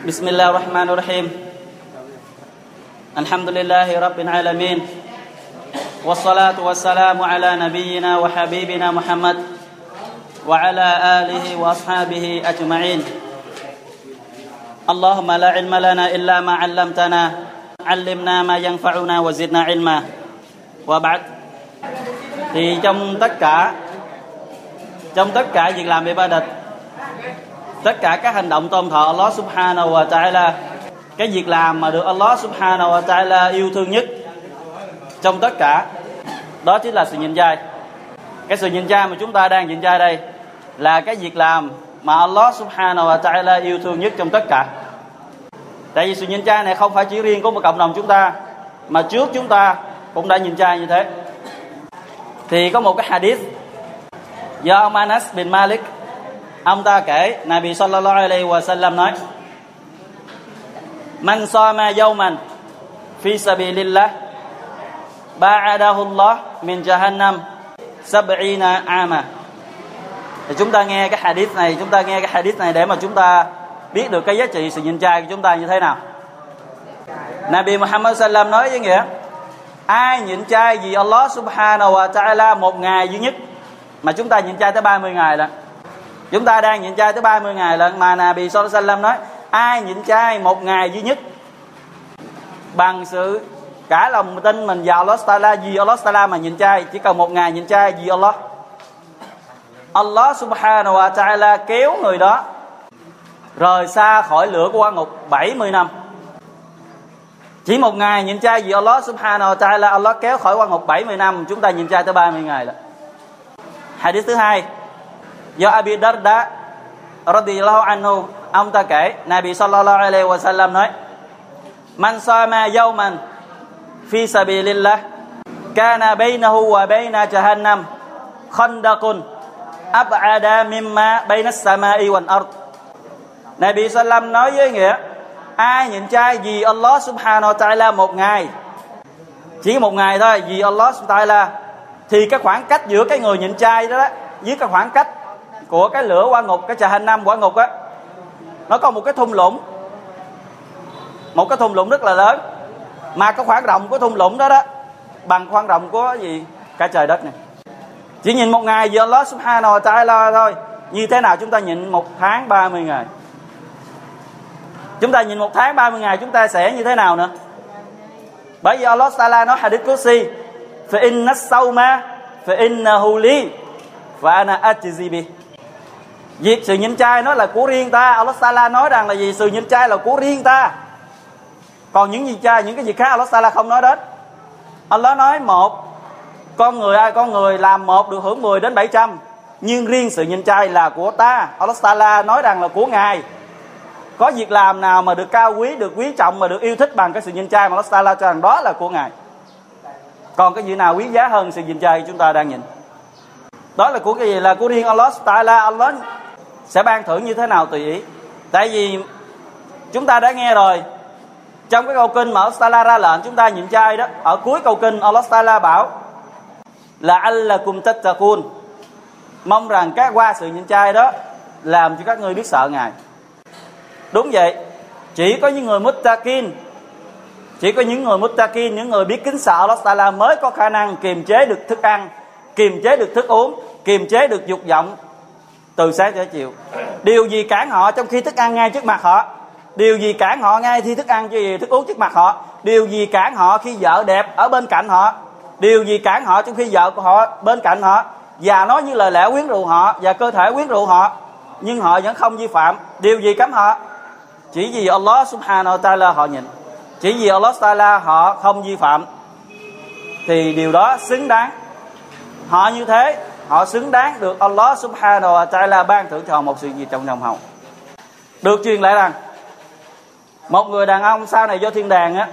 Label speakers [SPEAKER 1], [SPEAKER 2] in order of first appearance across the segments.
[SPEAKER 1] بسم الله الرحمن الرحيم الحمد لله رب العالمين والصلاة والسلام على نبينا وحبيبنا محمد وعلى آله وأصحابه أجمعين اللهم لا علم لنا إلا ما علمتنا علمنا ما ينفعنا وزدنا علما وبعد thì trong tất cả trong tất cả việc làm ibadat tất cả các hành động tôn thờ Allah subhanahu wa ta'ala, cái việc làm mà được Allah subhanahu wa ta'ala yêu thương nhất trong tất cả, đó chính là sự nhịn chay cái sự nhịn chay mà chúng ta đang nhịn chay đây là cái việc làm mà Allah subhanahu wa ta'ala yêu thương nhất trong tất cả. Tại vì sự nhịn chay này không phải chỉ riêng của một cộng đồng chúng ta, mà trước chúng ta cũng đã nhịn chay như thế. Thì có một cái hadith do manas bin Malik ông ta kể, Nabi sallallahu alaihi wa sallam nói, Man sama yawman fi sabilillah, ba'adahu Allah min jahannam sab'ina ama. Thì chúng ta nghe cái hadith này, chúng ta nghe cái hadith này để mà chúng ta biết được cái giá trị sự nhịn chay của chúng ta như thế nào. Nabi Muhammad sallam nói với nghĩa, ai nhịn chay vì Allah subhanahu wa ta'ala một ngày duy nhất mà chúng ta nhịn chay tới 30 ngày rồi chúng ta đang nhịn chay tới 30 ngày lần mà Nabi sallallahu alaihi wasallam nói, ai nhịn chay một ngày duy nhất? Bằng sự cả lòng tin mình vào Allah Taala, vì Allah Taala mà nhịn chay chỉ cần một ngày nhịn chay vì Allah. Allah subhanahu wa ta'ala kéo người đó rời xa khỏi lửa của quan ngục 70 năm. Chỉ một ngày nhịn chay vì Allah subhanahu wa ta'ala, Allah kéo khỏi quan ngục 70 năm, chúng ta nhịn chay tới 30 ngày rồi hadith thứ hai do Abi Darda radhiyallahu anhu ông ta kể Nabi sallallahu alaihi wa sallam nói Man sama yawman fi sabilillah kana bainahu wa baina jahannam khandaqun ab'ada mimma baina as-sama'i wal ard. Nabi sallam nói với nghĩa ai nhịn chay vì Allah subhanahu wa ta'ala một ngày chỉ một ngày thôi vì Allah subhanahu wa ta'ala thì cái khoảng cách giữa cái người nhịn chay đó, đó với cái khoảng cách của cái lửa qua ngục, cái trà năm quả ngục á, nó có một cái thung lũng. Một cái thung lũng rất là lớn. Mà cái khoảng rộng của thung lũng đó đó, bằng khoảng rộng của gì? Cả trời đất này. Chỉ nhìn một ngày, giờ Allah subhanahu wa ta'ala thôi. Như thế nào chúng ta nhịn một tháng 30 ngày? Chúng ta nhìn một tháng 30 ngày, chúng ta sẽ như thế nào nữa? Bởi vì Allah Taala nói hadith kursi fa inna sawma fa inna huli và ana ajzi Việc sự nhịn chay nó là của riêng ta. Allah Sala nói rằng là gì sự nhịn chay là của riêng ta. Còn những gì chay những cái gì khác Allah Sala không nói đến. Allah nói một, con người ai, con người làm một được hưởng 10 đến 700 nhưng riêng sự nhịn chay là của ta. Allah Sala nói rằng là của ngài. Có việc làm nào mà được cao quý, được quý trọng, mà được yêu thích bằng cái sự nhịn chay mà Allah Sala cho rằng đó là của ngài? Còn cái gì nào quý giá hơn sự nhịn chay chúng ta đang nhìn đó là của cái gì? Là của riêng Allah Taala. Allah sẽ ban thưởng như thế nào tùy ý. Tại vì chúng ta đã nghe rồi, trong cái câu kinh mà Allah ra lệnh chúng ta nhịn chay đó, ở cuối câu kinh Allah Taala bảo là anh là cung tattaqun. Mong rằng các qua sự nhịn chay đó làm cho các ngươi biết sợ ngài. Đúng vậy, chỉ có những người muttaqin, chỉ có những người muttaqin, những người biết kính sợ Allah Taala mới có khả năng kiềm chế được thức ăn, kiềm chế được thức uống, kiềm chế được dục vọng từ sáng tới chiều. Điều gì cản họ trong khi thức ăn ngay trước mặt họ? Điều gì cản họ ngay khi thức ăn gì, thức uống trước mặt họ? Điều gì cản họ khi vợ đẹp ở bên cạnh họ? Điều gì cản họ trong khi vợ của họ bên cạnh họ? Và nói như lời lẽ quyến rũ họ và cơ thể quyến rũ họ, nhưng họ vẫn không vi phạm. Điều gì cấm họ? Chỉ vì Allah subhanahu wa ta'ala họ nhịn. Chỉ vì Allah ta'ala họ không vi phạm. Thì điều đó xứng đáng. Họ như thế họ xứng đáng được Allah subhanahu wa ta'ala ban thưởng cho họ một sự gì trong dòng hồng được truyền lại rằng, một người đàn ông sau này do thiên đàng á,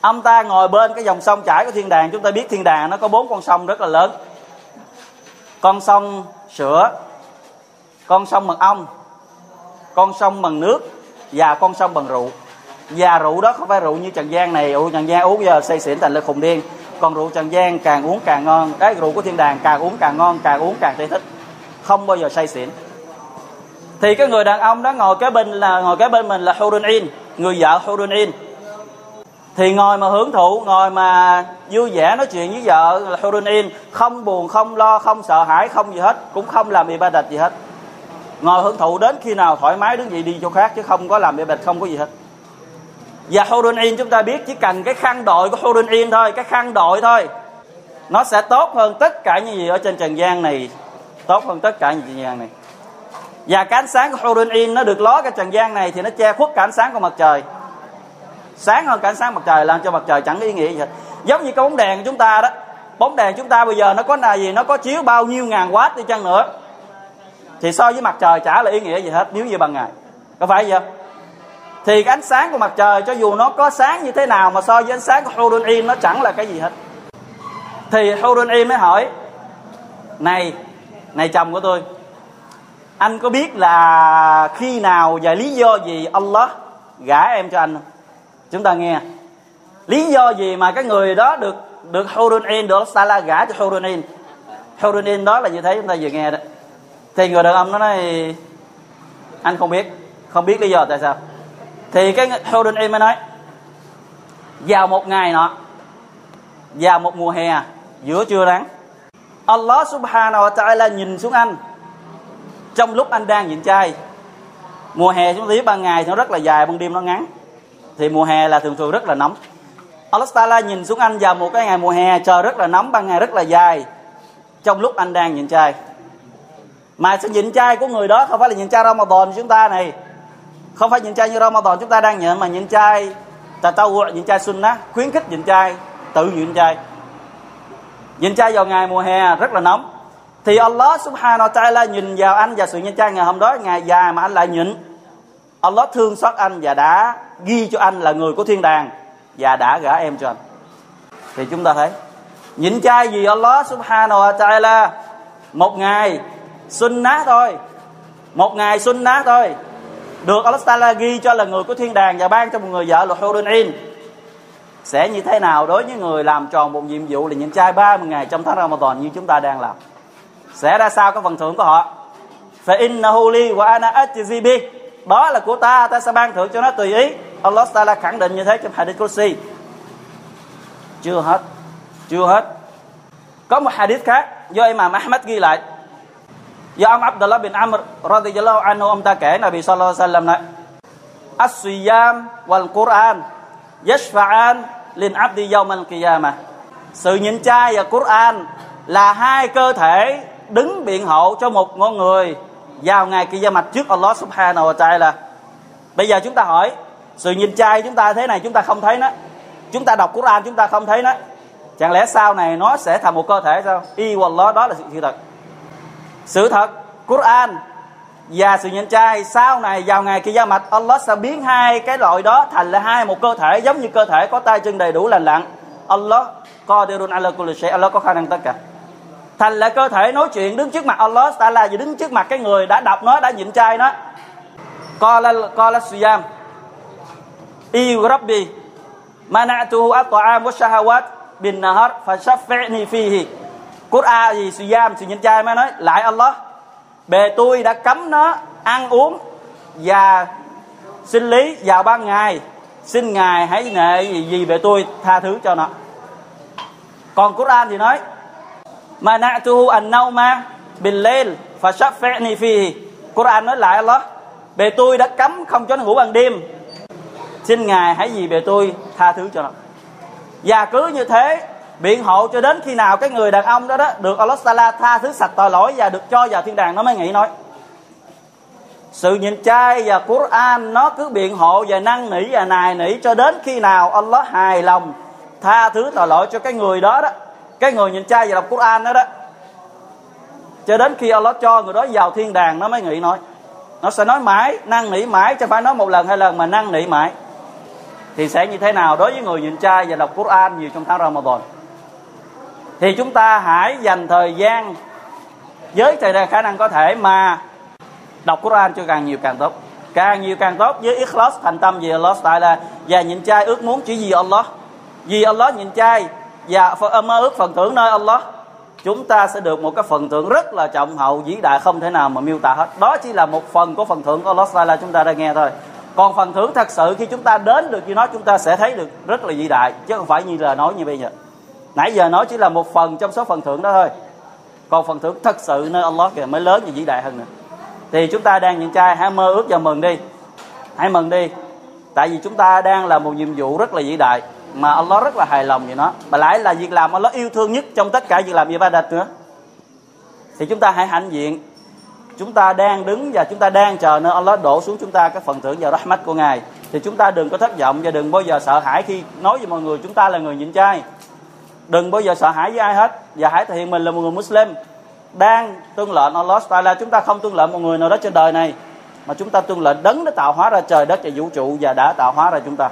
[SPEAKER 1] ông ta ngồi bên cái dòng sông chảy của thiên đàng. Chúng ta biết thiên đàng nó có bốn con sông rất là lớn. Con sông sữa, con sông mật ong, con sông bằng nước và con sông bằng rượu. Và rượu đó không phải rượu như trần gian này. Rượu trần gian uống giờ say xỉn thành lên khùng điên còn rượu trần gian càng uống càng ngon. Cái rượu của thiên đàng càng uống càng ngon, càng uống càng thấy thích. Không bao giờ say xỉn. Thì cái người đàn ông đó ngồi kế bên là, ngồi kế bên mình là Hurun In, người vợ Hurun In. Thì ngồi mà hưởng thụ, ngồi mà vui vẻ nói chuyện với vợ là Hurun In, không buồn, không lo, không sợ hãi, không gì hết, cũng không làm bị ba đạch gì hết. Ngồi hưởng thụ đến khi nào thoải mái, đứng dậy đi chỗ khác, chứ không có làm bị ibadat, không có gì hết và Hurun In chúng ta biết chỉ cần cái khăn đội của Hurun In thôi, cái khăn đội thôi. Nó sẽ tốt hơn tất cả những gì ở trên trần gian này. Tốt hơn tất cả những trần gian này. Và cái ánh sáng của Hurun In nó được ló cái trần gian này thì nó che khuất cả ánh sáng của mặt trời. Sáng hơn cả ánh sáng mặt trời làm cho mặt trời chẳng có ý nghĩa gì hết. Giống như cái bóng đèn của chúng ta đó. Bóng đèn chúng ta bây giờ nó có là gì? Nó có chiếu bao nhiêu ngàn watt đi chăng nữa. Thì so với mặt trời chả là ý nghĩa gì hết, nếu như bằng ngày có phải vậy thì cái ánh sáng của mặt trời, cho dù nó có sáng như thế nào mà so với ánh sáng của Hurun Im, nó chẳng là cái gì hết. Thì Hurun Im mới hỏi, này này chồng của tôi, anh có biết là khi nào và lý do gì Allah gả em cho anh không? Chúng ta nghe. Lý do gì mà cái người đó được được Hurunin được Sala gả cho Hurunin Hurunin đó là như thế, chúng ta vừa nghe đó. Thì người đàn ông nó nói, anh không biết không biết lý do tại sao thì cái Hurunin mới nói, vào một ngày nọ, vào một mùa hè, giữa trưa nắng Allah subhanahu wa ta'ala nhìn xuống anh. Trong lúc anh đang nhịn chay, mùa hè chúng ta biết ban ngày nó rất là dài, ban đêm nó ngắn. Thì mùa hè là thường thường rất là nóng. Allah Taala nhìn xuống anh vào một cái ngày mùa hè, trời rất là nóng, ban ngày rất là dài. Trong lúc anh đang nhịn chay. Mà sự nhịn chay của người đó không phải là nhịn chay Ramadan chúng ta này không phải nhịn chay như Ramadan chúng ta đang nhịn mà nhịn chay ta tao nhịn chay sunnah, khuyến khích nhịn chay tự nhịn chay nhịn chay vào ngày mùa hè rất là nóng. Thì Allah subhanahu wa ta'ala nhìn vào anh và sự nhịn chay ngày hôm đó, ngày dài mà anh lại nhịn. Allah thương xót anh và đã ghi cho anh là người của thiên đàng và đã gả em cho anh. Thì chúng ta thấy nhịn chay gì Allah subhanahu wa ta'ala, một ngày sunnah thôi, một ngày sunnah thôi được Allah ta'ala ghi cho là người của thiên đàng và ban cho một người vợ là Hurun In sẽ như thế nào đối với người làm tròn một nhiệm vụ là nhịn chay 30 ngày trong tháng Ramadan như chúng ta đang làm? Sẽ ra sao cái phần thưởng của họ? Fa innahu li wa ana ajzi bi. Đó là của ta ta sẽ ban thưởng cho nó tùy ý. Allah Taala khẳng định như thế trong hadith Qudsi. Chưa hết chưa hết. Có một hadith khác do Imam Ahmad ghi lại do ông Abdullah bin Amr radhiyallahu anhu, ông ta kể Nabi sallallahu alaihi wasallam nói, as-siyam wal Quran yashfa'an lin abdi yawm al-qiyamah sự nhịn chay và Quran là hai cơ thể đứng biện hộ cho một con người vào ngày kia mặt trước Allah subhanahu wa ta'ala. Bây giờ chúng ta hỏi, sự nhìn chay chúng ta thế này chúng ta không thấy nó. Chúng ta đọc Quran chúng ta không thấy nó. Chẳng lẽ sau này nó sẽ thành một cơ thể sao? Y wallah, đó là sự thật sự thật, Quran và sự nhịn chay sau này vào ngày kia mặt, Allah sẽ biến hai cái loại đó thành là hai một cơ thể, giống như cơ thể có tay chân đầy đủ lành lặn. Allah, qadirun ala kulli shay. Allah có khả năng tất cả. Thành là cơ thể nói chuyện, đứng trước mặt Allah, ta là gì? Đứng trước mặt cái người đã đọc nó, đã nhịn chay nó. Qala qala suyam. I rabbi, mana'tuhu at-ta'am wa shahawat bin nahar, fa shaffi'ni Cốt A gì? Siyam sự nhân trai mới nói lại Allah bề tôi đã cấm nó ăn uống và sinh lý vào ban ngày. Xin ngài hãy nệ gì, gì về tôi tha thứ cho nó. Còn Quran thì nói mana'tuhu an-nawma bil-layl fashaffa'ni fihi. Quran nói lại Allah bề tôi đã cấm không cho nó ngủ ban đêm. Xin ngài hãy gì bề tôi tha thứ cho nó. Và cứ như thế biện hộ cho đến khi nào cái người đàn ông đó đó được Allah Taala tha thứ sạch tội lỗi và được cho vào thiên đàng, nó mới nghĩ nói, sự nhịn chay và Quran nó cứ biện hộ và năn nỉ và nài nỉ cho đến khi nào Allah hài lòng tha thứ tội lỗi cho cái người đó đó, cái người nhìn trai và đọc Quran đó đó, cho đến khi Allah cho người đó vào thiên đàng, nó mới nghĩ nói, nó sẽ nói mãi, năn nỉ mãi, chứ phải nói một lần, hai lần mà năn nỉ mãi. Thì sẽ như thế nào đối với người nhìn trai và đọc Quran nhiều trong tháng Ramadan? Thì chúng ta hãy dành thời gian với thời gian khả năng có thể mà đọc Quran cho càng nhiều càng tốt. Càng nhiều càng tốt với ikhlas, thành tâm vì Allah tại là và nhịn trai ước muốn chỉ vì Allah. Vì Allah nhịn trai và mơ ước phần thưởng nơi Allah. Chúng ta sẽ được một cái phần thưởng rất là trọng hậu, vĩ đại không thể nào mà miêu tả hết. Đó chỉ là một phần của phần thưởng của Allah Taala chúng ta đã nghe thôi. Còn phần thưởng thật sự khi chúng ta đến được như nó, chúng ta sẽ thấy được rất là vĩ đại, chứ không phải như là nói như bây giờ nãy giờ nói chỉ là một phần trong số phần thưởng đó thôi. Còn phần thưởng thật sự nơi Allah kìa, mới lớn và vĩ đại hơn nữa. Thì chúng ta đang những trai hãy mơ ước và mừng đi. Hãy mừng đi. Tại vì chúng ta đang là một nhiệm vụ rất là vĩ đại, mà Allah rất là hài lòng về nó. Và lại là việc làm Allah yêu thương nhất trong tất cả việc làm ibadat nữa. Thì chúng ta hãy hãnh diện. Chúng ta đang đứng và chúng ta đang chờ nơi Allah đổ xuống chúng ta các phần thưởng và rahmat của Ngài. Thì chúng ta đừng có thất vọng và đừng bao giờ sợ hãi khi nói với mọi người chúng ta là người nhịn chay đừng bao giờ sợ hãi với ai hết. Và hãy thể hiện mình là một người Muslim đang tuân lệnh Allah Taala. Chúng ta không tuân lệnh một người nào đó trên đời này, mà chúng ta tuân lệnh đấng đã tạo hóa ra trời, đất và vũ trụ và đã tạo hóa ra chúng ta.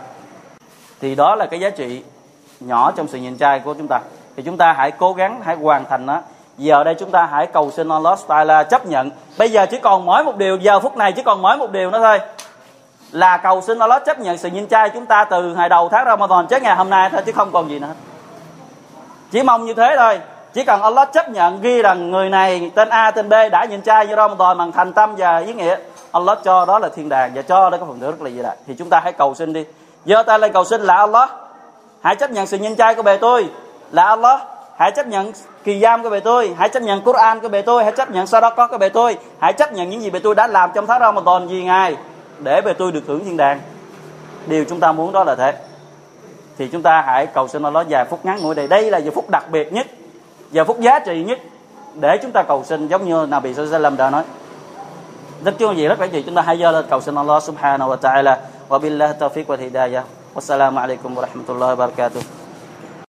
[SPEAKER 1] Thì đó là cái giá trị nhỏ trong sự nhìn trai của chúng ta. Thì chúng ta hãy cố gắng, hãy hoàn thành nó. Giờ đây chúng ta hãy cầu xin Allah Taala chấp nhận. Bây giờ chỉ còn mỗi một điều, giờ phút này chỉ còn mỗi một điều nữa thôi. Là cầu xin Allah chấp nhận sự nhìn trai chúng ta từ ngày đầu tháng Ramadan tới ngày hôm nay thôi, chứ không còn gì nữa chỉ mong như thế thôi. Chỉ cần Allah chấp nhận ghi rằng người này tên A, tên B đã nhìn trai như Ramadan bằng thành tâm và ý nghĩa, Allah cho đó là thiên đàng và cho đó có phần thưởng rất là gì đại thì chúng ta hãy cầu xin đi. Giơ tay lên cầu xin là Allah. Hãy chấp nhận sự nhìn trai của bề tôi là Allah. Hãy chấp nhận kỳ giam của bề tôi. Hãy chấp nhận Quran của bề tôi. Hãy chấp nhận Sadaqah của bề tôi. Hãy chấp nhận những gì bề tôi đã làm trong tháng Ramadan vì ngài để bề tôi được hưởng thiên đàng. Điều chúng ta muốn đó là thế thì chúng ta hãy cầu xin Allah vài phút ngắn ngủi đây. Đây là giờ phút đặc biệt nhất, giờ phút giá trị nhất để chúng ta cầu xin, giống như Nabi Sallallahu đã nói. Rất chương gì, rất là gì chúng ta hãy giơ lên cầu xin Allah subhanahu wa ta'ala. Wa billahi taufiq wa hidayah. Wassalamu alaikum wa rahmatullahi wa barakatuh